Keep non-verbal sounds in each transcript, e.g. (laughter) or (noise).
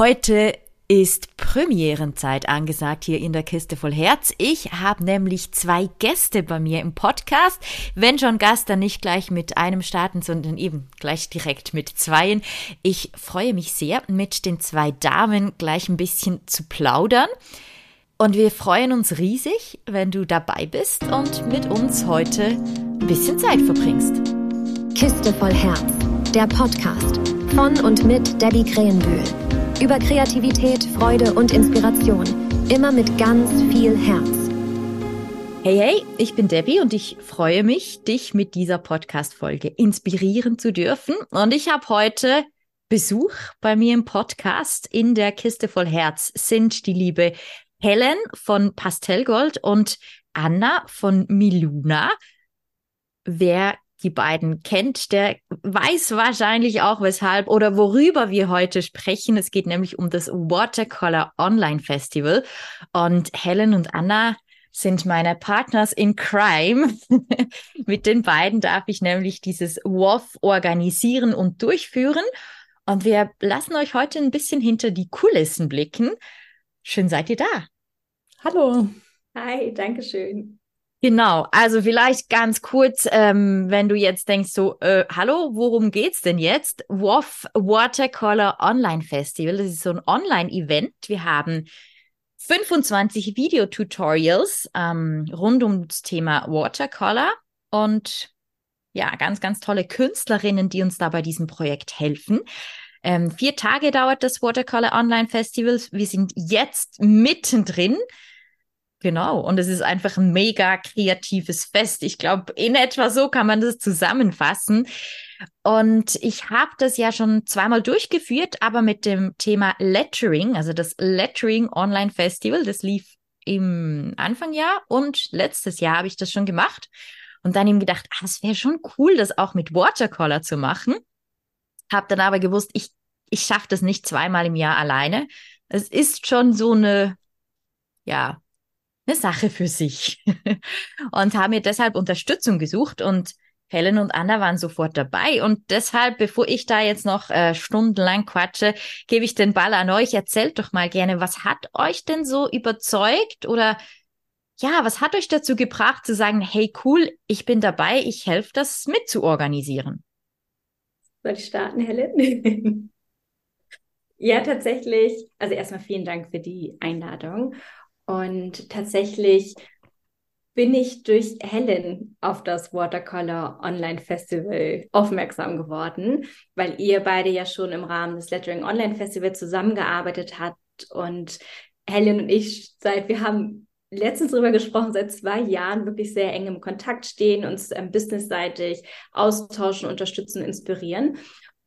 Heute ist Premierenzeit angesagt hier in der Kiste voll Herz. Ich habe nämlich zwei Gäste bei mir im Podcast. Wenn schon Gast, dann nicht gleich mit einem starten, sondern eben gleich direkt mit zweien. Ich freue mich sehr, mit den zwei Damen gleich ein bisschen zu plaudern. Und wir freuen uns riesig, wenn du dabei bist und mit uns heute ein bisschen Zeit verbringst. Kiste voll Herz, der Podcast von und mit Debbie Krähenbühl. Über Kreativität, Freude und Inspiration. Immer mit ganz viel Herz. Hey, hey, ich bin Debbie und ich freue mich, dich mit dieser Podcast-Folge inspirieren zu dürfen. Und ich habe heute Besuch bei mir im Podcast in der Kiste voll Herz sind die liebe Helen von Pastellgold und Anna von Miluna. Wer die beiden kennt, der weiß wahrscheinlich auch weshalb oder worüber wir heute sprechen. Es geht nämlich um das Watercolor Online Festival. Und Helen und Anna sind meine Partners in Crime. (laughs) Mit den beiden darf ich nämlich dieses WOF organisieren und durchführen. Und wir lassen euch heute ein bisschen hinter die Kulissen blicken. Schön seid ihr da. Hallo. Hi, danke schön. Genau, also vielleicht ganz kurz, ähm, wenn du jetzt denkst, so, äh, hallo, worum geht's denn jetzt? WOF Watercolor Online Festival, das ist so ein Online-Event. Wir haben 25 Videotutorials ähm, rund ums Thema Watercolor und ja, ganz, ganz tolle Künstlerinnen, die uns da bei diesem Projekt helfen. Ähm, vier Tage dauert das Watercolor Online Festival. Wir sind jetzt mittendrin. Genau, und es ist einfach ein mega kreatives Fest. Ich glaube, in etwa so kann man das zusammenfassen. Und ich habe das ja schon zweimal durchgeführt, aber mit dem Thema Lettering, also das Lettering Online Festival, das lief im Anfangjahr und letztes Jahr habe ich das schon gemacht und dann eben gedacht, ah, es wäre schon cool, das auch mit Watercolor zu machen. Habe dann aber gewusst, ich, ich schaffe das nicht zweimal im Jahr alleine. Es ist schon so eine, ja, eine Sache für sich (laughs) und haben mir deshalb Unterstützung gesucht und Helen und Anna waren sofort dabei und deshalb, bevor ich da jetzt noch äh, stundenlang quatsche, gebe ich den Ball an euch. Erzählt doch mal gerne, was hat euch denn so überzeugt oder ja, was hat euch dazu gebracht zu sagen, hey cool, ich bin dabei, ich helfe das mit zu organisieren? Soll ich starten, Helen? (laughs) ja, tatsächlich. Also erstmal vielen Dank für die Einladung. Und tatsächlich bin ich durch Helen auf das Watercolor Online Festival aufmerksam geworden, weil ihr beide ja schon im Rahmen des Lettering Online Festival zusammengearbeitet habt und Helen und ich seit wir haben letztens darüber gesprochen, seit zwei Jahren wirklich sehr eng im Kontakt stehen, uns ähm, businessseitig austauschen, unterstützen, inspirieren.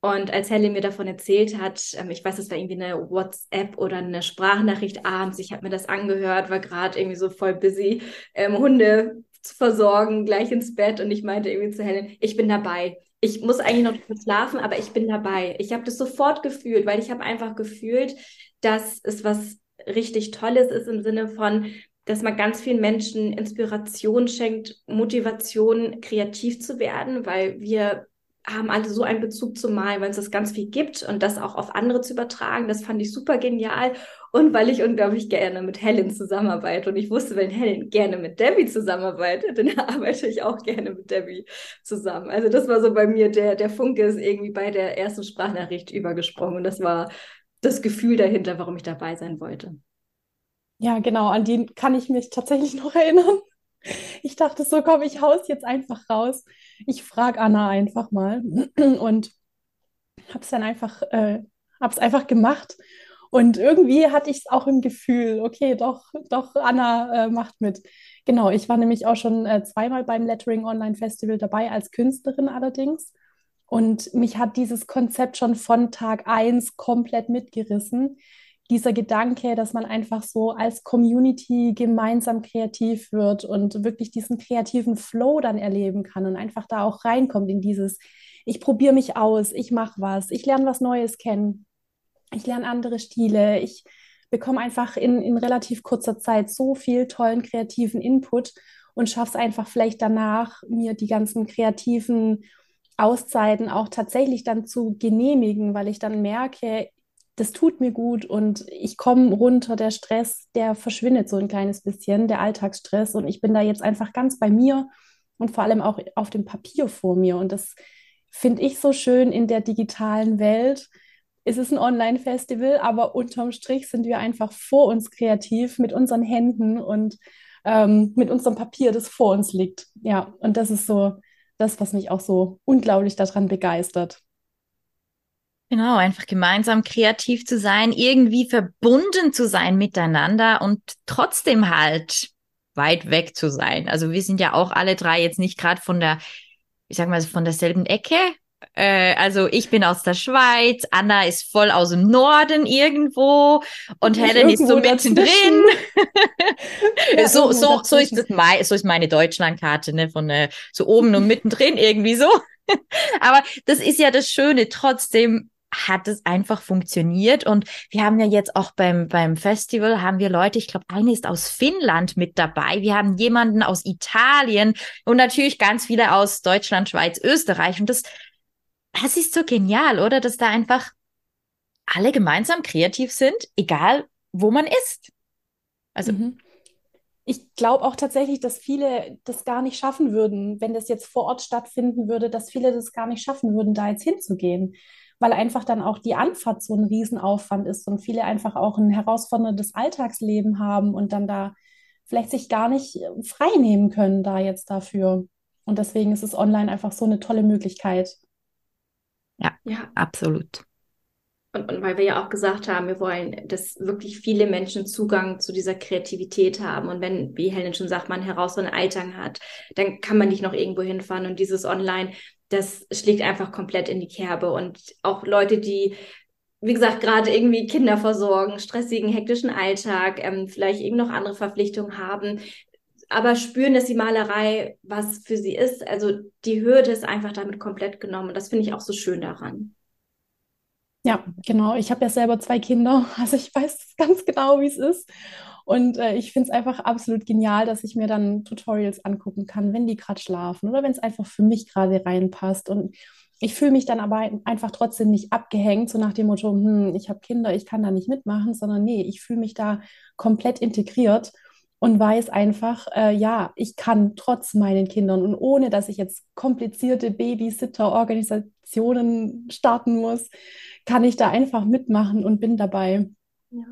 Und als Helen mir davon erzählt hat, ähm, ich weiß, es war irgendwie eine WhatsApp oder eine Sprachnachricht abends, ich habe mir das angehört, war gerade irgendwie so voll busy, ähm, Hunde zu versorgen, gleich ins Bett. Und ich meinte irgendwie zu Helen, ich bin dabei. Ich muss eigentlich noch schlafen, aber ich bin dabei. Ich habe das sofort gefühlt, weil ich habe einfach gefühlt, dass es was richtig Tolles ist im Sinne von, dass man ganz vielen Menschen Inspiration schenkt, Motivation, kreativ zu werden, weil wir haben alle so einen Bezug zum Malen, weil es das ganz viel gibt und das auch auf andere zu übertragen, das fand ich super genial. Und weil ich unglaublich gerne mit Helen zusammenarbeite und ich wusste, wenn Helen gerne mit Debbie zusammenarbeitet, dann (laughs) arbeite ich auch gerne mit Debbie zusammen. Also das war so bei mir, der, der Funke ist irgendwie bei der ersten Sprachnachricht übergesprungen und das war das Gefühl dahinter, warum ich dabei sein wollte. Ja, genau, an die kann ich mich tatsächlich noch erinnern. Ich dachte, so komme ich haus jetzt einfach raus. Ich frage Anna einfach mal und habe es dann einfach, äh, habe es einfach gemacht. Und irgendwie hatte ich es auch im Gefühl, okay, doch, doch, Anna äh, macht mit. Genau, ich war nämlich auch schon äh, zweimal beim Lettering Online Festival dabei, als Künstlerin allerdings. Und mich hat dieses Konzept schon von Tag 1 komplett mitgerissen dieser Gedanke, dass man einfach so als Community gemeinsam kreativ wird und wirklich diesen kreativen Flow dann erleben kann und einfach da auch reinkommt in dieses, ich probiere mich aus, ich mache was, ich lerne was Neues kennen, ich lerne andere Stile, ich bekomme einfach in, in relativ kurzer Zeit so viel tollen kreativen Input und schaffe es einfach vielleicht danach, mir die ganzen kreativen Auszeiten auch tatsächlich dann zu genehmigen, weil ich dann merke, das tut mir gut und ich komme runter. Der Stress, der verschwindet so ein kleines bisschen, der Alltagsstress. Und ich bin da jetzt einfach ganz bei mir und vor allem auch auf dem Papier vor mir. Und das finde ich so schön in der digitalen Welt. Es ist ein Online-Festival, aber unterm Strich sind wir einfach vor uns kreativ mit unseren Händen und ähm, mit unserem Papier, das vor uns liegt. Ja, und das ist so das, was mich auch so unglaublich daran begeistert. Genau, einfach gemeinsam kreativ zu sein, irgendwie verbunden zu sein miteinander und trotzdem halt weit weg zu sein. Also wir sind ja auch alle drei jetzt nicht gerade von der, ich sag mal, von derselben Ecke. Äh, also ich bin aus der Schweiz, Anna ist voll aus dem Norden irgendwo und Helen ist so mittendrin. (laughs) ja, so so so ist das mein, so ist meine Deutschlandkarte, ne, von äh, so oben und mittendrin irgendwie so. (laughs) Aber das ist ja das Schöne. Trotzdem hat es einfach funktioniert. Und wir haben ja jetzt auch beim, beim Festival haben wir Leute, ich glaube, eine ist aus Finnland mit dabei. Wir haben jemanden aus Italien und natürlich ganz viele aus Deutschland, Schweiz, Österreich. Und das, das ist so genial, oder? Dass da einfach alle gemeinsam kreativ sind, egal wo man ist. Also. Mhm. Ich glaube auch tatsächlich, dass viele das gar nicht schaffen würden, wenn das jetzt vor Ort stattfinden würde, dass viele das gar nicht schaffen würden, da jetzt hinzugehen weil einfach dann auch die Anfahrt so ein Riesenaufwand ist und viele einfach auch ein herausforderndes Alltagsleben haben und dann da vielleicht sich gar nicht äh, frei nehmen können da jetzt dafür. Und deswegen ist es online einfach so eine tolle Möglichkeit. Ja, ja, absolut. Und, und weil wir ja auch gesagt haben, wir wollen, dass wirklich viele Menschen Zugang zu dieser Kreativität haben. Und wenn, wie Helen schon sagt, man herausfordernden Alltag hat, dann kann man nicht noch irgendwo hinfahren. Und dieses Online das schlägt einfach komplett in die Kerbe. Und auch Leute, die, wie gesagt, gerade irgendwie Kinder versorgen, stressigen, hektischen Alltag, ähm, vielleicht eben noch andere Verpflichtungen haben, aber spüren, dass die Malerei was für sie ist. Also die Hürde ist einfach damit komplett genommen. Und das finde ich auch so schön daran. Ja, genau. Ich habe ja selber zwei Kinder, (laughs) also ich weiß ganz genau, wie es ist. Und äh, ich finde es einfach absolut genial, dass ich mir dann Tutorials angucken kann, wenn die gerade schlafen oder wenn es einfach für mich gerade reinpasst. Und ich fühle mich dann aber einfach trotzdem nicht abgehängt, so nach dem Motto, hm, ich habe Kinder, ich kann da nicht mitmachen, sondern nee, ich fühle mich da komplett integriert und weiß einfach, äh, ja, ich kann trotz meinen Kindern und ohne, dass ich jetzt komplizierte Babysitter-Organisationen starten muss, kann ich da einfach mitmachen und bin dabei. Ja.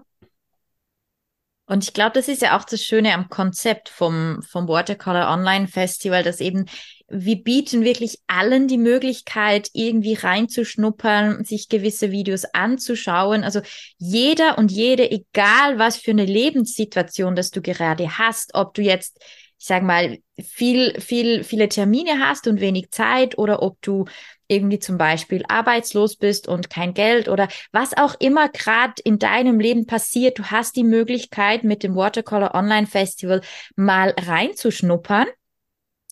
Und ich glaube, das ist ja auch das Schöne am Konzept vom, vom Watercolor Online Festival, dass eben wir bieten wirklich allen die Möglichkeit, irgendwie reinzuschnuppern, sich gewisse Videos anzuschauen. Also jeder und jede, egal was für eine Lebenssituation, dass du gerade hast, ob du jetzt ich sag mal, viel, viel, viele Termine hast und wenig Zeit oder ob du irgendwie zum Beispiel arbeitslos bist und kein Geld oder was auch immer gerade in deinem Leben passiert, du hast die Möglichkeit mit dem Watercolor Online Festival mal reinzuschnuppern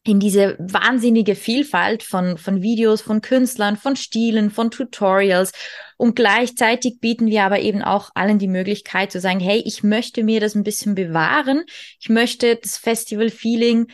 in diese wahnsinnige Vielfalt von, von Videos, von Künstlern, von Stilen, von Tutorials. Und gleichzeitig bieten wir aber eben auch allen die Möglichkeit zu sagen, hey, ich möchte mir das ein bisschen bewahren. Ich möchte das Festival-Feeling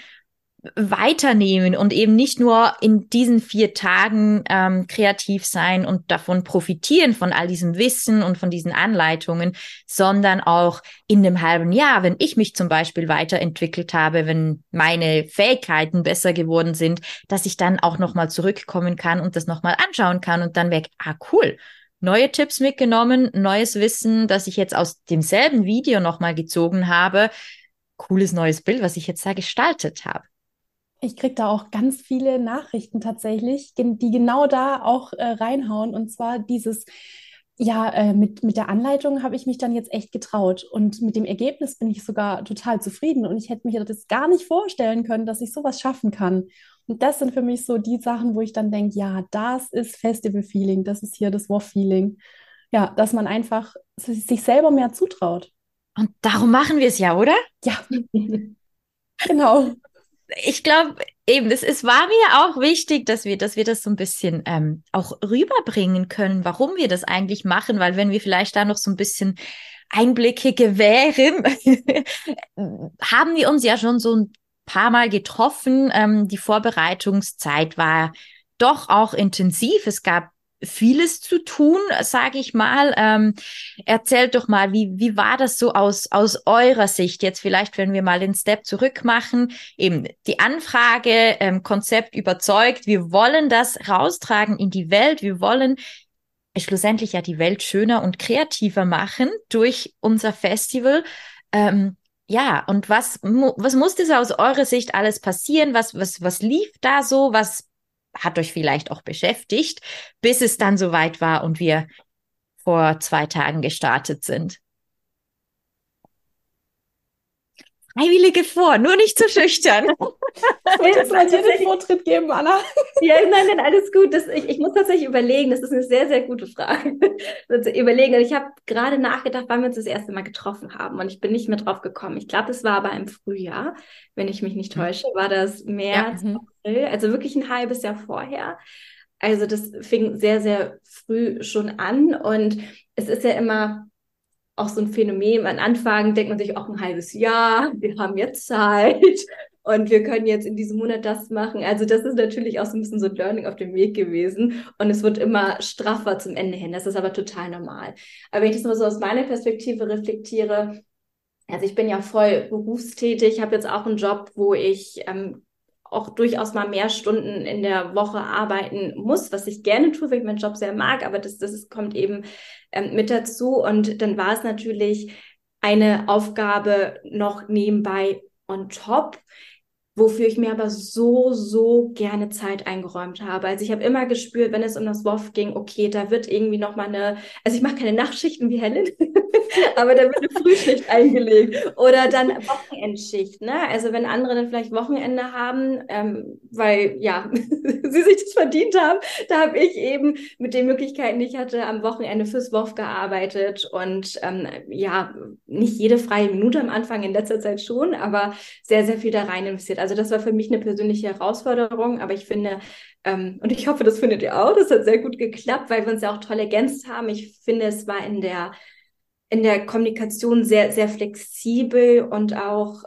weiternehmen und eben nicht nur in diesen vier Tagen ähm, kreativ sein und davon profitieren von all diesem Wissen und von diesen Anleitungen, sondern auch in einem halben Jahr, wenn ich mich zum Beispiel weiterentwickelt habe, wenn meine Fähigkeiten besser geworden sind, dass ich dann auch nochmal zurückkommen kann und das nochmal anschauen kann und dann weg, ah cool, neue Tipps mitgenommen, neues Wissen, das ich jetzt aus demselben Video nochmal gezogen habe, cooles neues Bild, was ich jetzt da gestaltet habe. Ich kriege da auch ganz viele Nachrichten tatsächlich, die genau da auch äh, reinhauen. Und zwar dieses, ja, äh, mit, mit der Anleitung habe ich mich dann jetzt echt getraut. Und mit dem Ergebnis bin ich sogar total zufrieden. Und ich hätte mir das gar nicht vorstellen können, dass ich sowas schaffen kann. Und das sind für mich so die Sachen, wo ich dann denke, ja, das ist Festival-Feeling, das ist hier das WOF-Feeling. Ja, dass man einfach sich selber mehr zutraut. Und darum machen wir es ja, oder? Ja. (laughs) genau ich glaube, eben, es, es war mir auch wichtig, dass wir, dass wir das so ein bisschen ähm, auch rüberbringen können, warum wir das eigentlich machen, weil wenn wir vielleicht da noch so ein bisschen Einblicke gewähren, (laughs) haben wir uns ja schon so ein paar Mal getroffen. Ähm, die Vorbereitungszeit war doch auch intensiv. Es gab vieles zu tun, sage ich mal. Ähm, erzählt doch mal, wie, wie war das so aus, aus eurer Sicht? Jetzt vielleicht, wenn wir mal den Step zurück machen, eben die Anfrage, ähm, Konzept überzeugt, wir wollen das raustragen in die Welt, wir wollen schlussendlich ja die Welt schöner und kreativer machen durch unser Festival. Ähm, ja, und was, was musste so aus eurer Sicht alles passieren? Was, was, was lief da so? Was hat euch vielleicht auch beschäftigt, bis es dann soweit war und wir vor zwei Tagen gestartet sind? Freiwillige vor, nur nicht zu schüchtern. Ich wollte jetzt den Vortritt geben, Anna. Ja, nein, nein, alles gut. Das, ich, ich muss tatsächlich überlegen. Das ist eine sehr, sehr gute Frage. (laughs) Also überlegen. Und ich habe gerade nachgedacht, wann wir uns das erste Mal getroffen haben. Und ich bin nicht mehr drauf gekommen. Ich glaube, es war aber im Frühjahr, wenn ich mich nicht mhm. täusche, war das März, ja. April, also wirklich ein halbes Jahr vorher. Also das fing sehr, sehr früh schon an. Und es ist ja immer auch so ein Phänomen. Am Anfang denkt man sich auch ein halbes Jahr, wir haben jetzt Zeit (laughs) und wir können jetzt in diesem Monat das machen. Also das ist natürlich auch so ein bisschen so ein Learning auf dem Weg gewesen und es wird immer straffer zum Ende hin. Das ist aber total normal. Aber wenn ich das mal so aus meiner Perspektive reflektiere, also ich bin ja voll berufstätig, habe jetzt auch einen Job, wo ich ähm, auch durchaus mal mehr Stunden in der Woche arbeiten muss, was ich gerne tue, weil ich meinen Job sehr mag, aber das, das kommt eben ähm, mit dazu. Und dann war es natürlich eine Aufgabe noch nebenbei on top, wofür ich mir aber so, so gerne Zeit eingeräumt habe. Also ich habe immer gespürt, wenn es um das WOF ging, okay, da wird irgendwie noch mal eine, also ich mache keine Nachtschichten wie Helen, (laughs) aber da wird eine Frühschicht eingelegt oder dann Wochenendschicht, ne? Also wenn andere dann vielleicht Wochenende haben, ähm, weil ja, (laughs) sie sich das verdient haben, da habe ich eben mit den Möglichkeiten, die ich hatte, am Wochenende fürs WOF gearbeitet und ähm, ja, nicht jede freie Minute am Anfang, in letzter Zeit schon, aber sehr, sehr viel da rein investiert. Also das war für mich eine persönliche Herausforderung, aber ich finde, ähm, und ich hoffe, das findet ihr auch, das hat sehr gut geklappt, weil wir uns ja auch toll ergänzt haben. Ich finde, es war in der, in der Kommunikation sehr, sehr flexibel und auch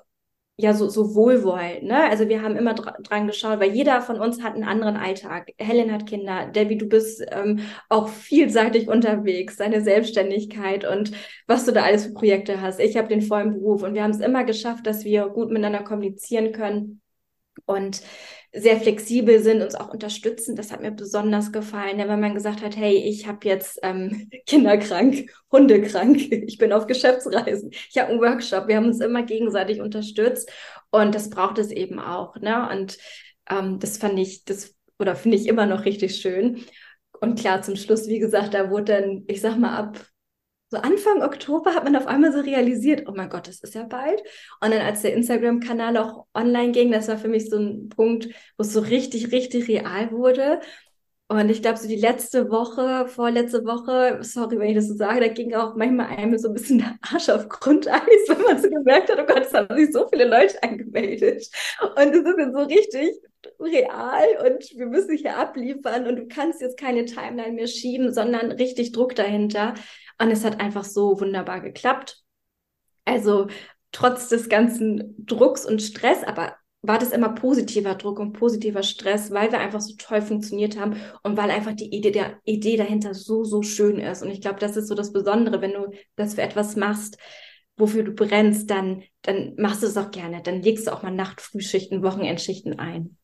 ja so, so wohlwollend. Ne? Also wir haben immer dr dran geschaut, weil jeder von uns hat einen anderen Alltag. Helen hat Kinder, Debbie, du bist ähm, auch vielseitig unterwegs, deine Selbstständigkeit und was du da alles für Projekte hast. Ich habe den vollen Beruf und wir haben es immer geschafft, dass wir gut miteinander kommunizieren können. Und sehr flexibel sind, uns auch unterstützen. Das hat mir besonders gefallen, wenn man gesagt hat, hey, ich habe jetzt ähm, (laughs) Kinder krank, Hunde krank, ich bin auf Geschäftsreisen, ich habe einen Workshop. Wir haben uns immer gegenseitig unterstützt und das braucht es eben auch. Ne? Und ähm, das fand ich, das oder finde ich immer noch richtig schön. Und klar, zum Schluss, wie gesagt, da wurde dann, ich sag mal, ab so Anfang Oktober hat man auf einmal so realisiert, oh mein Gott, das ist ja bald. Und dann als der Instagram-Kanal auch online ging, das war für mich so ein Punkt, wo es so richtig, richtig real wurde. Und ich glaube, so die letzte Woche, vorletzte Woche, sorry, wenn ich das so sage, da ging auch manchmal einem so ein bisschen der Arsch auf Grundeis, (laughs) wenn man so gemerkt hat, oh Gott, es haben sich so viele Leute angemeldet. Und es ist jetzt so richtig real und wir müssen hier abliefern und du kannst jetzt keine Timeline mehr schieben, sondern richtig Druck dahinter. Und es hat einfach so wunderbar geklappt. Also trotz des ganzen Drucks und Stress, aber war das immer positiver Druck und positiver Stress, weil wir einfach so toll funktioniert haben und weil einfach die Idee, der Idee dahinter so, so schön ist. Und ich glaube, das ist so das Besondere, wenn du das für etwas machst, wofür du brennst, dann, dann machst du es auch gerne. Dann legst du auch mal Nachtfrühschichten, Wochenendschichten ein.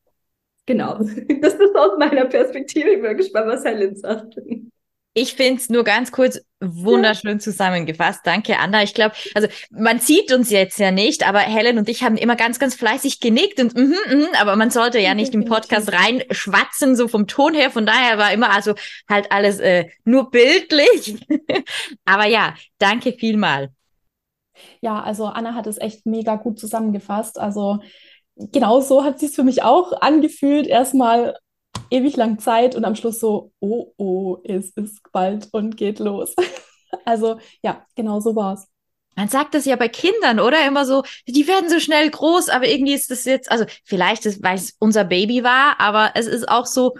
Genau. (laughs) Das ist aus meiner Perspektive. Ich bin gespannt, was Helen sagt. Ich finde es nur ganz kurz wunderschön zusammengefasst. Danke, Anna. Ich glaube, also man sieht uns jetzt ja nicht, aber Helen und ich haben immer ganz, ganz fleißig genickt und mm -hmm, mm, aber man sollte ja nicht im Podcast reinschwatzen, so vom Ton her. Von daher war immer also halt alles äh, nur bildlich. (laughs) aber ja, danke vielmal. Ja, also Anna hat es echt mega gut zusammengefasst. Also genau so hat sich für mich auch angefühlt. Erstmal ewig lang Zeit und am Schluss so, oh, oh, es ist bald und geht los. (laughs) also ja, genau so war's. Man sagt das ja bei Kindern, oder? Immer so, die werden so schnell groß, aber irgendwie ist das jetzt, also vielleicht, ist, weil es unser Baby war, aber es ist auch so,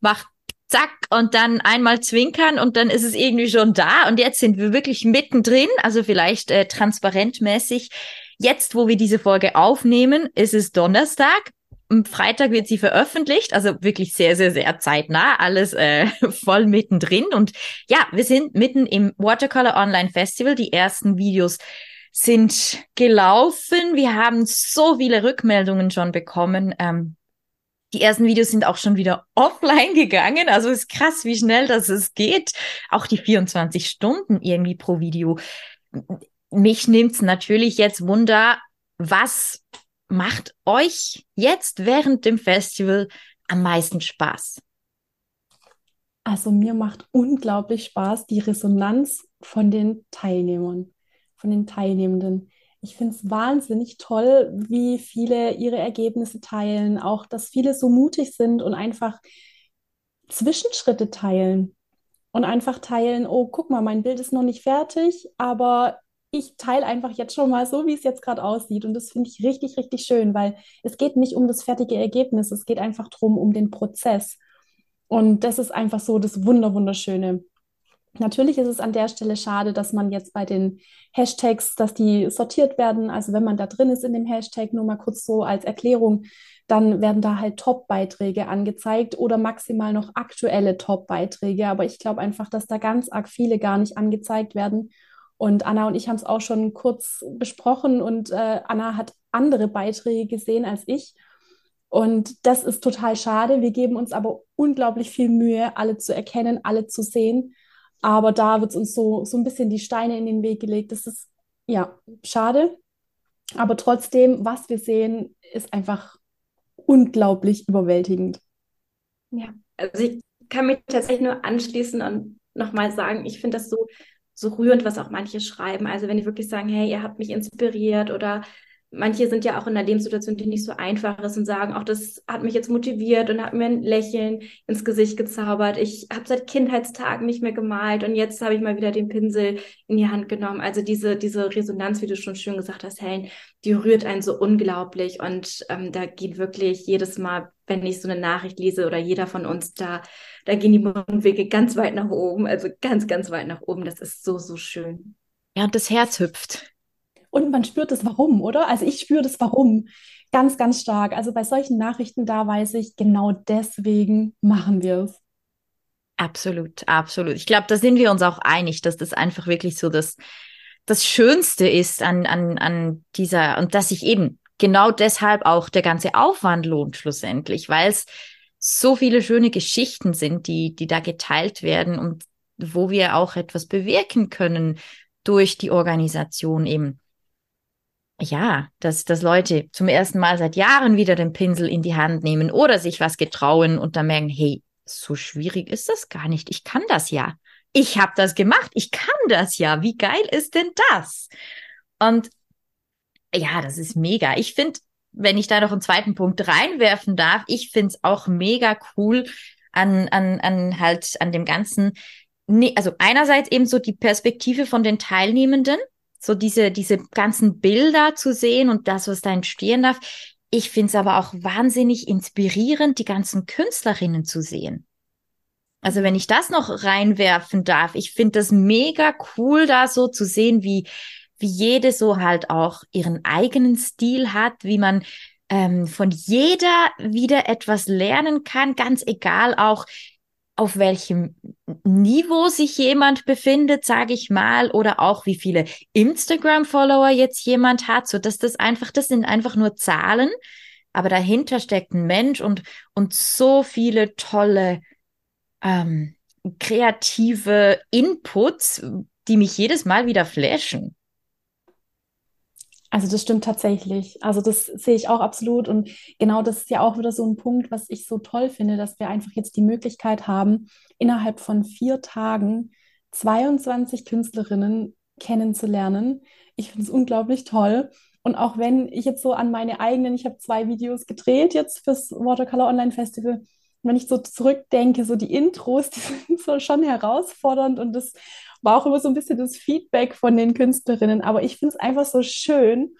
macht zack und dann einmal zwinkern und dann ist es irgendwie schon da und jetzt sind wir wirklich mittendrin, also vielleicht äh, transparentmäßig. Jetzt, wo wir diese Folge aufnehmen, ist es Donnerstag am Freitag wird sie veröffentlicht, also wirklich sehr, sehr, sehr zeitnah, alles äh, (laughs) voll mittendrin. Und ja, wir sind mitten im Watercolor Online Festival. Die ersten Videos sind gelaufen. Wir haben so viele Rückmeldungen schon bekommen. Ähm, die ersten Videos sind auch schon wieder (laughs) offline gegangen. Also ist krass, wie schnell das es geht. Auch die 24 Stunden irgendwie pro Video. Mich nimmt's natürlich jetzt Wunder, was macht euch jetzt während dem Festival am meisten Spaß? Also mir macht unglaublich Spaß die Resonanz von den Teilnehmern, von den Teilnehmenden. Ich finde es wahnsinnig toll, wie viele ihre Ergebnisse teilen, auch dass viele so mutig sind und einfach Zwischenschritte teilen und einfach teilen, oh, guck mal, mein Bild ist noch nicht fertig, aber ich teile einfach jetzt schon mal so, wie es jetzt gerade aussieht. Und das finde ich richtig, richtig schön, weil es geht nicht um das fertige Ergebnis, es geht einfach darum, um den Prozess. Und das ist einfach so das Wunder, Wunderschöne. Natürlich ist es an der Stelle schade, dass man jetzt bei den Hashtags, dass die sortiert werden. Also wenn man da drin ist in dem Hashtag, nur mal kurz so als Erklärung, dann werden da halt Top-Beiträge angezeigt oder maximal noch aktuelle Top-Beiträge. Aber ich glaube einfach, dass da ganz arg viele gar nicht angezeigt werden. Und Anna und ich haben es auch schon kurz besprochen und äh, Anna hat andere Beiträge gesehen als ich. Und das ist total schade. Wir geben uns aber unglaublich viel Mühe, alle zu erkennen, alle zu sehen. Aber da wird uns so, so ein bisschen die Steine in den Weg gelegt. Das ist ja schade. Aber trotzdem, was wir sehen, ist einfach unglaublich überwältigend. Ja, also ich kann mich tatsächlich nur anschließen und nochmal sagen, ich finde das so so rührend, was auch manche schreiben. Also wenn die wirklich sagen, hey, ihr habt mich inspiriert oder manche sind ja auch in einer Lebenssituation, die nicht so einfach ist und sagen, auch das hat mich jetzt motiviert und hat mir ein Lächeln ins Gesicht gezaubert. Ich habe seit Kindheitstagen nicht mehr gemalt und jetzt habe ich mal wieder den Pinsel in die Hand genommen. Also diese, diese Resonanz, wie du schon schön gesagt hast, Helen, die rührt einen so unglaublich und ähm, da geht wirklich jedes Mal, wenn ich so eine Nachricht lese oder jeder von uns da, da gehen die Mundwege ganz weit nach oben, also ganz, ganz weit nach oben. Das ist so, so schön. Ja, und das Herz hüpft. Und man spürt das Warum, oder? Also ich spüre das Warum ganz, ganz stark. Also bei solchen Nachrichten, da weiß ich, genau deswegen machen wir es. Absolut, absolut. Ich glaube, da sind wir uns auch einig, dass das einfach wirklich so das, das Schönste ist an, an, an dieser, und dass sich eben genau deshalb auch der ganze Aufwand lohnt schlussendlich, weil es so viele schöne Geschichten sind, die, die da geteilt werden und wo wir auch etwas bewirken können durch die Organisation eben ja, dass, dass Leute zum ersten Mal seit Jahren wieder den Pinsel in die Hand nehmen oder sich was getrauen und dann merken, hey, so schwierig ist das gar nicht. Ich kann das ja. Ich habe das gemacht. Ich kann das ja. Wie geil ist denn das? Und ja, das ist mega. Ich finde, wenn ich da noch einen zweiten Punkt reinwerfen darf, ich finde es auch mega cool an, an, an halt an dem Ganzen. Nee, also einerseits eben so die Perspektive von den Teilnehmenden, so diese, diese ganzen Bilder zu sehen und das, was da entstehen darf. Ich finde es aber auch wahnsinnig inspirierend, die ganzen Künstlerinnen zu sehen. Also wenn ich das noch reinwerfen darf, ich finde das mega cool, da so zu sehen, wie, wie jede so halt auch ihren eigenen Stil hat, wie man ähm, von jeder wieder etwas lernen kann, ganz egal auch, auf welchem Niveau sich jemand befindet, sage ich mal, oder auch wie viele Instagram-Follower jetzt jemand hat, so dass das einfach, das sind einfach nur Zahlen, aber dahinter steckt ein Mensch und und so viele tolle ähm, kreative Inputs, die mich jedes Mal wieder flashen. Also das stimmt tatsächlich. Also das sehe ich auch absolut. Und genau das ist ja auch wieder so ein Punkt, was ich so toll finde, dass wir einfach jetzt die Möglichkeit haben, innerhalb von vier Tagen 22 Künstlerinnen kennenzulernen. Ich finde es unglaublich toll. Und auch wenn ich jetzt so an meine eigenen, ich habe zwei Videos gedreht jetzt fürs Watercolor Online Festival, wenn ich so zurückdenke, so die Intros, (laughs) die sind so schon herausfordernd und das war auch immer so ein bisschen das Feedback von den Künstlerinnen. Aber ich finde es einfach so schön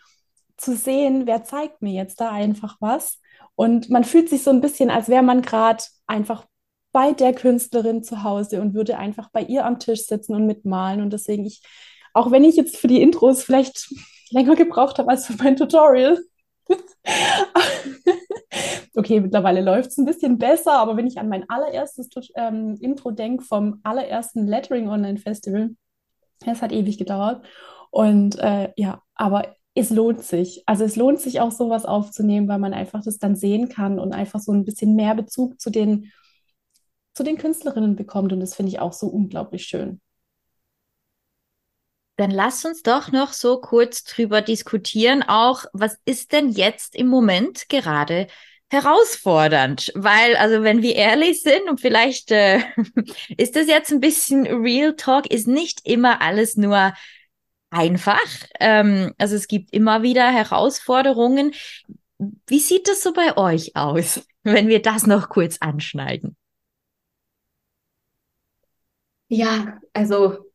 zu sehen, wer zeigt mir jetzt da einfach was. Und man fühlt sich so ein bisschen, als wäre man gerade einfach bei der Künstlerin zu Hause und würde einfach bei ihr am Tisch sitzen und mitmalen. Und deswegen ich, auch wenn ich jetzt für die Intros vielleicht länger gebraucht habe als für mein Tutorial, (laughs) okay, mittlerweile läuft es ein bisschen besser, aber wenn ich an mein allererstes ähm, Intro denke vom allerersten Lettering Online Festival, es hat ewig gedauert. Und äh, ja, aber es lohnt sich. Also es lohnt sich auch sowas aufzunehmen, weil man einfach das dann sehen kann und einfach so ein bisschen mehr Bezug zu den, zu den Künstlerinnen bekommt. Und das finde ich auch so unglaublich schön. Dann lass uns doch noch so kurz drüber diskutieren, auch was ist denn jetzt im Moment gerade herausfordernd, weil, also wenn wir ehrlich sind und vielleicht äh, (laughs) ist das jetzt ein bisschen Real Talk, ist nicht immer alles nur einfach. Ähm, also es gibt immer wieder Herausforderungen. Wie sieht das so bei euch aus, (laughs) wenn wir das noch kurz anschneiden? Ja, also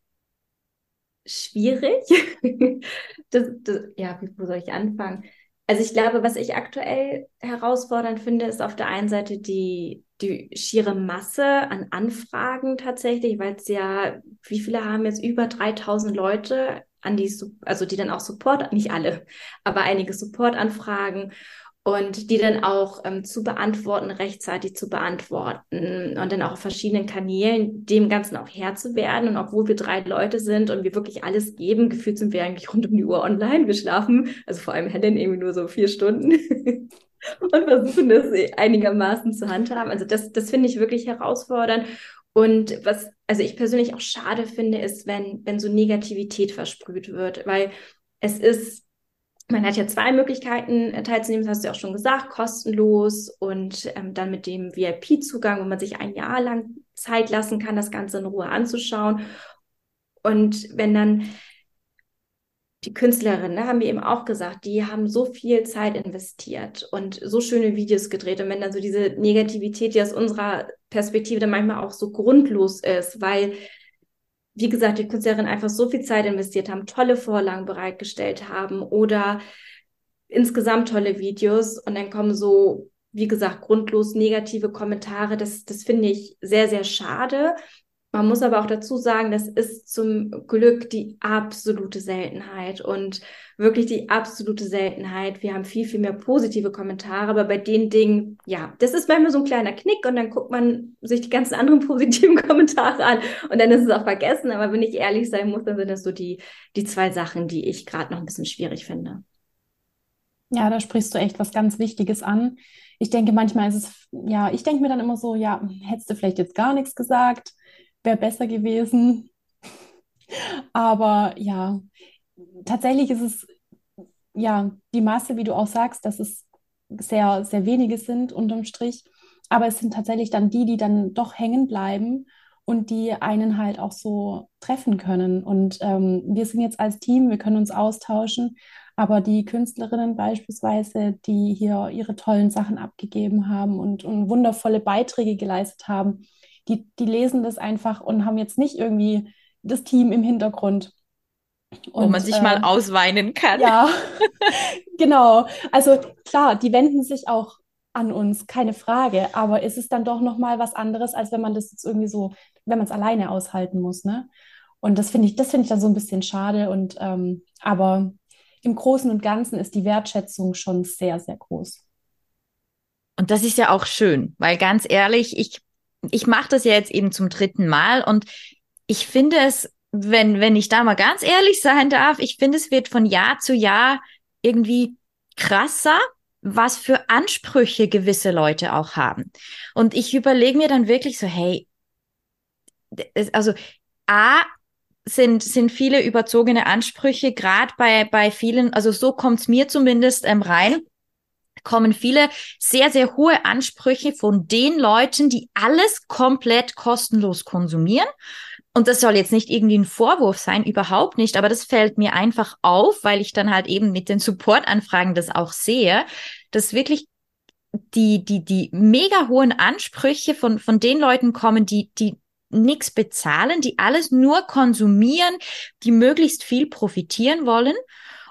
schwierig. (laughs) das, das, ja, wo soll ich anfangen? Also ich glaube, was ich aktuell herausfordernd finde, ist auf der einen Seite die, die schiere Masse an Anfragen tatsächlich, weil es ja, wie viele haben jetzt über 3000 Leute an die, also die dann auch Support, nicht alle, aber einige Support-Anfragen und die dann auch ähm, zu beantworten, rechtzeitig zu beantworten und dann auch auf verschiedenen Kanälen dem Ganzen auch Herr zu werden. Und obwohl wir drei Leute sind und wir wirklich alles geben, gefühlt sind wir eigentlich rund um die Uhr online. Wir schlafen, also vor allem Helen irgendwie nur so vier Stunden (laughs) und versuchen das einigermaßen zu handhaben. Also das, das finde ich wirklich herausfordernd. Und was, also ich persönlich auch schade finde, ist, wenn, wenn so Negativität versprüht wird, weil es ist man hat ja zwei Möglichkeiten äh, teilzunehmen, das hast du ja auch schon gesagt, kostenlos und ähm, dann mit dem VIP-Zugang, wo man sich ein Jahr lang Zeit lassen kann, das Ganze in Ruhe anzuschauen. Und wenn dann die Künstlerinnen, ne, haben wir eben auch gesagt, die haben so viel Zeit investiert und so schöne Videos gedreht. Und wenn dann so diese Negativität, die aus unserer Perspektive dann manchmal auch so grundlos ist, weil wie gesagt, die Künstlerinnen einfach so viel Zeit investiert haben, tolle Vorlagen bereitgestellt haben oder insgesamt tolle Videos und dann kommen so, wie gesagt, grundlos negative Kommentare. Das, das finde ich sehr, sehr schade. Man muss aber auch dazu sagen, das ist zum Glück die absolute Seltenheit und wirklich die absolute Seltenheit. Wir haben viel, viel mehr positive Kommentare, aber bei den Dingen, ja, das ist manchmal so ein kleiner Knick und dann guckt man sich die ganzen anderen (laughs) positiven Kommentare an und dann ist es auch vergessen. Aber wenn ich ehrlich sein muss, dann sind das so die, die zwei Sachen, die ich gerade noch ein bisschen schwierig finde. Ja, da sprichst du echt was ganz Wichtiges an. Ich denke, manchmal ist es, ja, ich denke mir dann immer so, ja, hättest du vielleicht jetzt gar nichts gesagt wäre besser gewesen. Aber ja, tatsächlich ist es ja die Masse, wie du auch sagst, dass es sehr, sehr wenige sind unterm Strich. Aber es sind tatsächlich dann die, die dann doch hängen bleiben und die einen halt auch so treffen können. Und ähm, wir sind jetzt als Team, wir können uns austauschen, aber die Künstlerinnen beispielsweise, die hier ihre tollen Sachen abgegeben haben und, und wundervolle Beiträge geleistet haben, die, die lesen das einfach und haben jetzt nicht irgendwie das Team im Hintergrund. Und, Wo man sich äh, mal ausweinen kann. Ja, (laughs) genau. Also klar, die wenden sich auch an uns, keine Frage. Aber ist es dann doch nochmal was anderes, als wenn man das jetzt irgendwie so, wenn man es alleine aushalten muss, ne? Und das finde ich, das finde ich dann so ein bisschen schade. Und ähm, aber im Großen und Ganzen ist die Wertschätzung schon sehr, sehr groß. Und das ist ja auch schön, weil ganz ehrlich, ich ich mache das ja jetzt eben zum dritten Mal und ich finde es, wenn, wenn ich da mal ganz ehrlich sein darf, ich finde, es wird von Jahr zu Jahr irgendwie krasser, was für Ansprüche gewisse Leute auch haben. Und ich überlege mir dann wirklich so, hey, also A, sind, sind viele überzogene Ansprüche, gerade bei, bei vielen, also so kommt es mir zumindest ähm, rein kommen viele sehr, sehr hohe Ansprüche von den Leuten, die alles komplett kostenlos konsumieren. Und das soll jetzt nicht irgendwie ein Vorwurf sein, überhaupt nicht, aber das fällt mir einfach auf, weil ich dann halt eben mit den Supportanfragen das auch sehe, dass wirklich die, die, die mega hohen Ansprüche von, von den Leuten kommen, die, die nichts bezahlen, die alles nur konsumieren, die möglichst viel profitieren wollen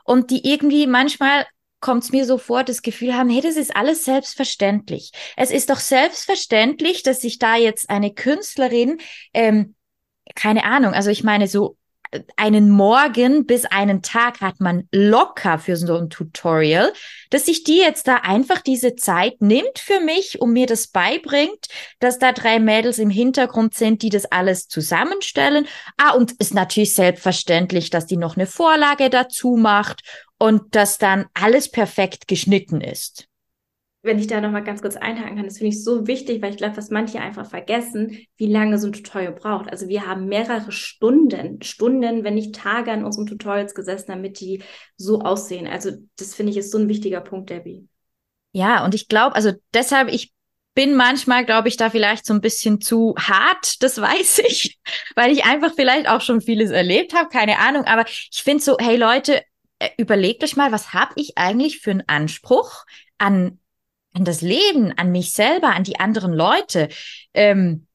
und die irgendwie manchmal kommt es mir so vor, das Gefühl haben, hey, das ist alles selbstverständlich. Es ist doch selbstverständlich, dass sich da jetzt eine Künstlerin, ähm, keine Ahnung, also ich meine so einen Morgen bis einen Tag hat man locker für so ein Tutorial, dass sich die jetzt da einfach diese Zeit nimmt für mich und mir das beibringt, dass da drei Mädels im Hintergrund sind, die das alles zusammenstellen. Ah, und ist natürlich selbstverständlich, dass die noch eine Vorlage dazu macht und dass dann alles perfekt geschnitten ist wenn ich da nochmal ganz kurz einhaken kann, das finde ich so wichtig, weil ich glaube, was manche einfach vergessen, wie lange so ein Tutorial braucht. Also wir haben mehrere Stunden, Stunden, wenn nicht Tage an unseren Tutorials gesessen, damit die so aussehen. Also das finde ich ist so ein wichtiger Punkt, Debbie. Ja, und ich glaube, also deshalb, ich bin manchmal, glaube ich, da vielleicht so ein bisschen zu hart, das weiß ich, (laughs) weil ich einfach vielleicht auch schon vieles erlebt habe, keine Ahnung. Aber ich finde so, hey Leute, überlegt euch mal, was habe ich eigentlich für einen Anspruch an an das Leben, an mich selber, an die anderen Leute. Ähm,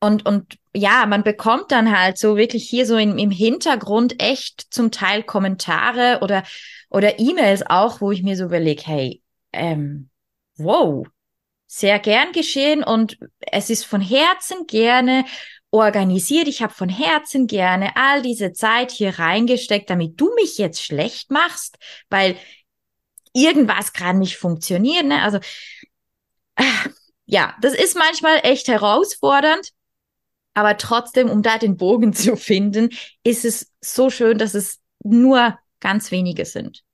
und, und ja, man bekommt dann halt so wirklich hier so im, im Hintergrund echt zum Teil Kommentare oder, oder E-Mails auch, wo ich mir so überlege, hey, ähm, wow, sehr gern geschehen und es ist von Herzen gerne organisiert. Ich habe von Herzen gerne all diese Zeit hier reingesteckt, damit du mich jetzt schlecht machst, weil irgendwas gerade nicht funktioniert. Ne? Also äh, ja, das ist manchmal echt herausfordernd. Aber trotzdem, um da den Bogen (laughs) zu finden, ist es so schön, dass es nur ganz wenige sind.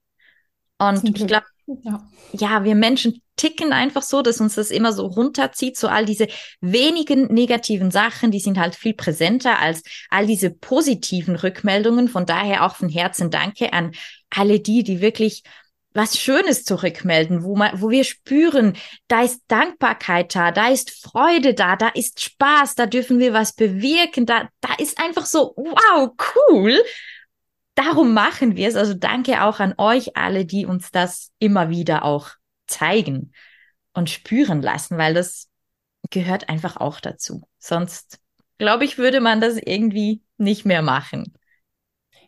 Und ich glaube, ja. ja, wir Menschen ticken einfach so, dass uns das immer so runterzieht. So all diese wenigen negativen Sachen, die sind halt viel präsenter als all diese positiven Rückmeldungen. Von daher auch von Herzen Danke an alle die, die wirklich was Schönes zurückmelden, wo man, wo wir spüren, da ist Dankbarkeit da, da ist Freude da, da ist Spaß, da dürfen wir was bewirken, da, da ist einfach so, wow, cool. Darum machen wir es. Also danke auch an euch alle, die uns das immer wieder auch zeigen und spüren lassen, weil das gehört einfach auch dazu. Sonst, glaube ich, würde man das irgendwie nicht mehr machen.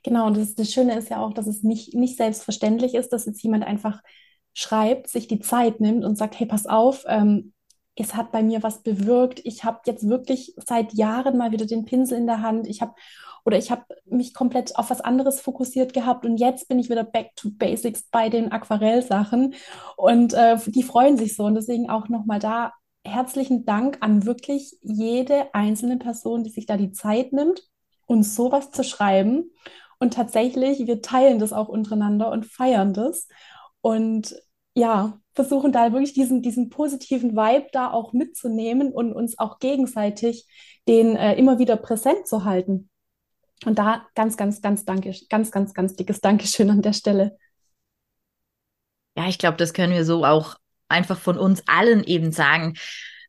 Genau, und das, das Schöne ist ja auch, dass es nicht, nicht selbstverständlich ist, dass jetzt jemand einfach schreibt, sich die Zeit nimmt und sagt, hey, pass auf, ähm, es hat bei mir was bewirkt. Ich habe jetzt wirklich seit Jahren mal wieder den Pinsel in der Hand. Ich habe oder ich habe mich komplett auf was anderes fokussiert gehabt und jetzt bin ich wieder back to basics bei den Aquarellsachen und äh, die freuen sich so und deswegen auch nochmal da herzlichen Dank an wirklich jede einzelne Person, die sich da die Zeit nimmt, uns sowas zu schreiben und tatsächlich, wir teilen das auch untereinander und feiern das. Und ja, versuchen da wirklich diesen, diesen positiven Vibe da auch mitzunehmen und uns auch gegenseitig den äh, immer wieder präsent zu halten. Und da ganz, ganz, ganz danke, ganz, ganz, ganz dickes Dankeschön an der Stelle. Ja, ich glaube, das können wir so auch einfach von uns allen eben sagen.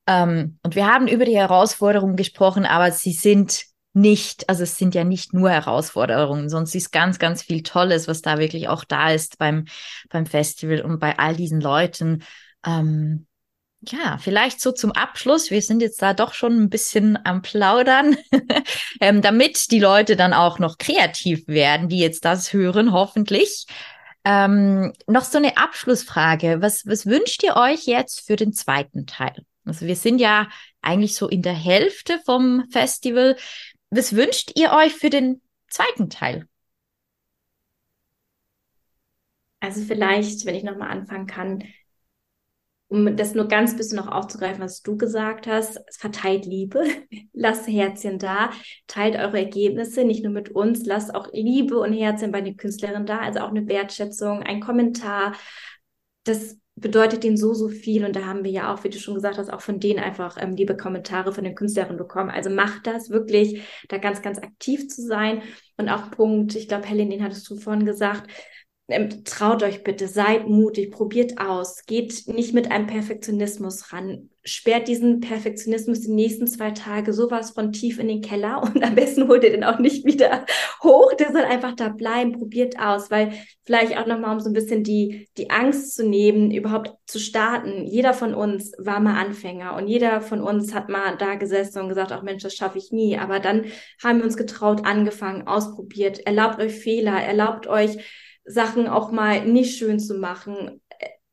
Ähm, und wir haben über die Herausforderungen gesprochen, aber sie sind nicht, also es sind ja nicht nur Herausforderungen, sonst ist ganz, ganz viel Tolles, was da wirklich auch da ist beim, beim Festival und bei all diesen Leuten. Ähm, ja, vielleicht so zum Abschluss. Wir sind jetzt da doch schon ein bisschen am Plaudern, (laughs) ähm, damit die Leute dann auch noch kreativ werden, die jetzt das hören, hoffentlich. Ähm, noch so eine Abschlussfrage. Was, was wünscht ihr euch jetzt für den zweiten Teil? Also wir sind ja eigentlich so in der Hälfte vom Festival. Was wünscht ihr euch für den zweiten Teil? Also vielleicht, wenn ich nochmal anfangen kann, um das nur ganz bisschen noch aufzugreifen, was du gesagt hast, verteilt Liebe, (laughs) lasst Herzchen da, teilt eure Ergebnisse nicht nur mit uns, lasst auch Liebe und Herzchen bei den Künstlerinnen da, also auch eine Wertschätzung, ein Kommentar. Das bedeutet denen so, so viel. Und da haben wir ja auch, wie du schon gesagt hast, auch von denen einfach ähm, liebe Kommentare von den Künstlerinnen bekommen. Also macht das wirklich, da ganz, ganz aktiv zu sein. Und auch Punkt, ich glaube, Helen, den hattest du vorhin gesagt, traut euch bitte, seid mutig, probiert aus, geht nicht mit einem Perfektionismus ran, sperrt diesen Perfektionismus die nächsten zwei Tage sowas von tief in den Keller (laughs) und am besten holt ihr den auch nicht wieder hoch, der soll einfach da bleiben, probiert aus, weil vielleicht auch nochmal, um so ein bisschen die, die Angst zu nehmen, überhaupt zu starten. Jeder von uns war mal Anfänger und jeder von uns hat mal da gesessen und gesagt, ach Mensch, das schaffe ich nie, aber dann haben wir uns getraut, angefangen, ausprobiert, erlaubt euch Fehler, erlaubt euch Sachen auch mal nicht schön zu machen.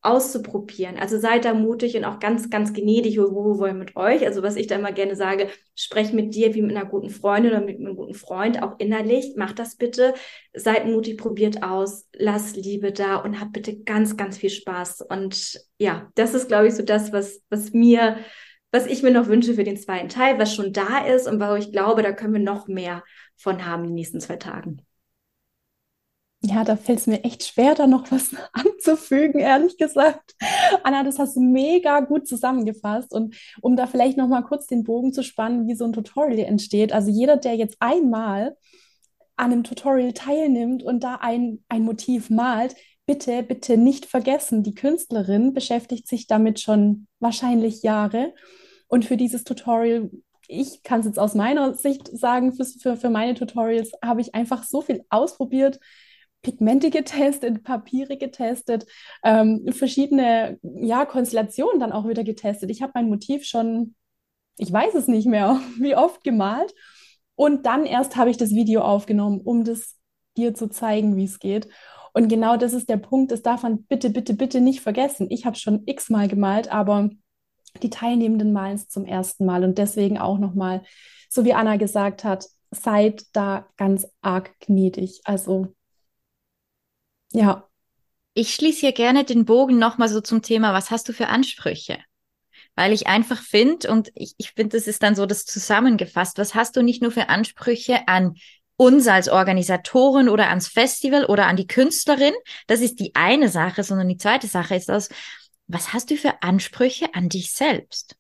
auszuprobieren. Also seid da mutig und auch ganz, ganz gnädig und wohlwoll mit euch. Also was ich da immer gerne sage, sprecht mit dir wie mit einer guten Freundin oder mit einem guten Freund, auch innerlich. Macht das bitte. Seid mutig, probiert aus, lasst Liebe da und habt bitte ganz, ganz viel Spaß. Und ja, das ist, glaube ich, so das, was, was mir, was ich mir noch wünsche für den zweiten Teil, was schon da ist und wo ich glaube, da können wir noch mehr von haben in den nächsten zwei Tagen ja, da fällt es mir echt schwer, da noch was (laughs) anzufügen, ehrlich gesagt. Anna, das hast du mega gut zusammengefasst. Und um da vielleicht noch mal kurz den Bogen zu spannen, wie so ein Tutorial entsteht. Also jeder, der jetzt einmal an einem Tutorial teilnimmt und da ein, ein Motiv malt, bitte, bitte nicht vergessen, die Künstlerin beschäftigt sich damit schon wahrscheinlich Jahre. Und für dieses Tutorial ich kann es jetzt aus meiner Sicht sagen, für, für meine Tutorials habe ich einfach so viel ausprobiert, Pigmente getestet, Papiere getestet, ähm, verschiedene ja, Konstellationen dann auch wieder getestet. Ich habe mein Motiv schon, ich weiß es nicht mehr, (laughs) wie oft gemalt. Und dann erst habe ich das Video aufgenommen, um das dir zu zeigen, wie es geht. Und genau das ist der Punkt, das darf man bitte, bitte, bitte nicht vergessen. Ich habe schon x-mal gemalt, aber die Teilnehmenden malen es zum ersten Mal. Und deswegen auch nochmal, so wie Anna gesagt hat, seid da ganz arg gnädig. Also ja. Ich schließe hier gerne den Bogen nochmal so zum Thema, was hast du für Ansprüche? Weil ich einfach finde, und ich, ich finde, das ist dann so das zusammengefasst, was hast du nicht nur für Ansprüche an uns als Organisatoren oder ans Festival oder an die Künstlerin? Das ist die eine Sache, sondern die zweite Sache ist das, was hast du für Ansprüche an dich selbst?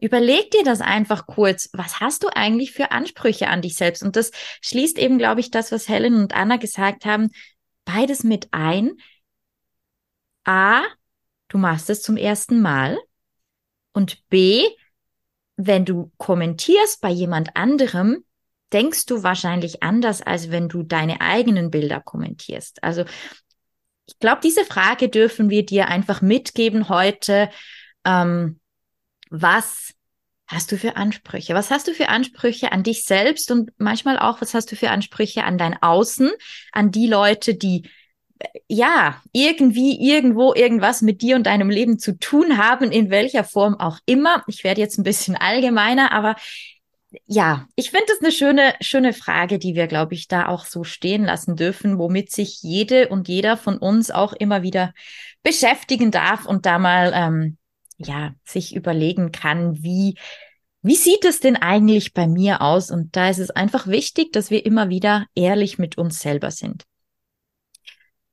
Überleg dir das einfach kurz. Was hast du eigentlich für Ansprüche an dich selbst? Und das schließt eben, glaube ich, das, was Helen und Anna gesagt haben, beides mit ein. A, du machst es zum ersten Mal. Und B, wenn du kommentierst bei jemand anderem, denkst du wahrscheinlich anders, als wenn du deine eigenen Bilder kommentierst. Also ich glaube, diese Frage dürfen wir dir einfach mitgeben heute. Ähm, was hast du für Ansprüche? Was hast du für Ansprüche an dich selbst und manchmal auch, was hast du für Ansprüche an dein Außen, an die Leute, die ja, irgendwie, irgendwo, irgendwas mit dir und deinem Leben zu tun haben, in welcher Form auch immer. Ich werde jetzt ein bisschen allgemeiner, aber ja, ich finde das eine schöne, schöne Frage, die wir, glaube ich, da auch so stehen lassen dürfen, womit sich jede und jeder von uns auch immer wieder beschäftigen darf und da mal ähm, ja, sich überlegen kann, wie, wie sieht es denn eigentlich bei mir aus? Und da ist es einfach wichtig, dass wir immer wieder ehrlich mit uns selber sind.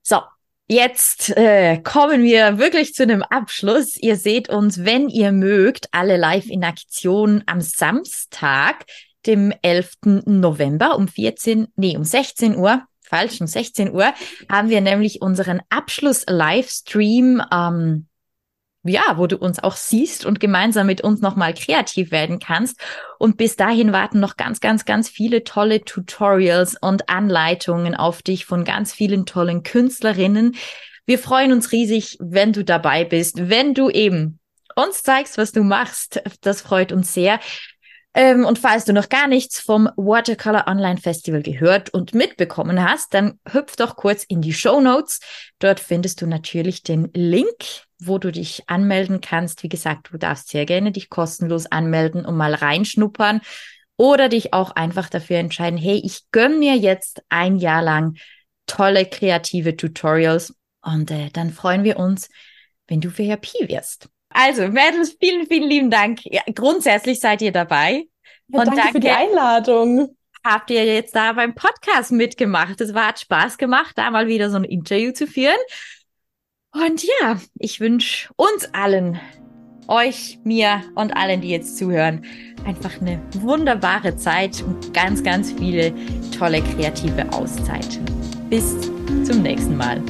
So, Jetzt äh, kommen wir wirklich zu einem Abschluss. Ihr seht uns, wenn ihr mögt, alle live in Aktion am Samstag, dem 11. November um 14, nee, um 16 Uhr, falsch, um 16 Uhr, haben wir nämlich unseren Abschluss-Livestream ähm, ja, wo du uns auch siehst und gemeinsam mit uns nochmal kreativ werden kannst. Und bis dahin warten noch ganz, ganz, ganz viele tolle Tutorials und Anleitungen auf dich von ganz vielen tollen Künstlerinnen. Wir freuen uns riesig, wenn du dabei bist, wenn du eben uns zeigst, was du machst. Das freut uns sehr. Ähm, und falls du noch gar nichts vom Watercolor Online Festival gehört und mitbekommen hast, dann hüpf doch kurz in die Show Notes. Dort findest du natürlich den Link, wo du dich anmelden kannst. Wie gesagt, du darfst sehr gerne dich kostenlos anmelden und mal reinschnuppern oder dich auch einfach dafür entscheiden, hey, ich gönn mir jetzt ein Jahr lang tolle kreative Tutorials und äh, dann freuen wir uns, wenn du VIP wirst. Also, Mädels, vielen, vielen lieben Dank. Ja, grundsätzlich seid ihr dabei. Ja, und danke, danke für die Einladung. Habt ihr jetzt da beim Podcast mitgemacht? Es war hat Spaß gemacht, da mal wieder so ein Interview zu führen. Und ja, ich wünsche uns allen, euch, mir und allen, die jetzt zuhören, einfach eine wunderbare Zeit und ganz, ganz viele tolle kreative Auszeiten. Bis zum nächsten Mal.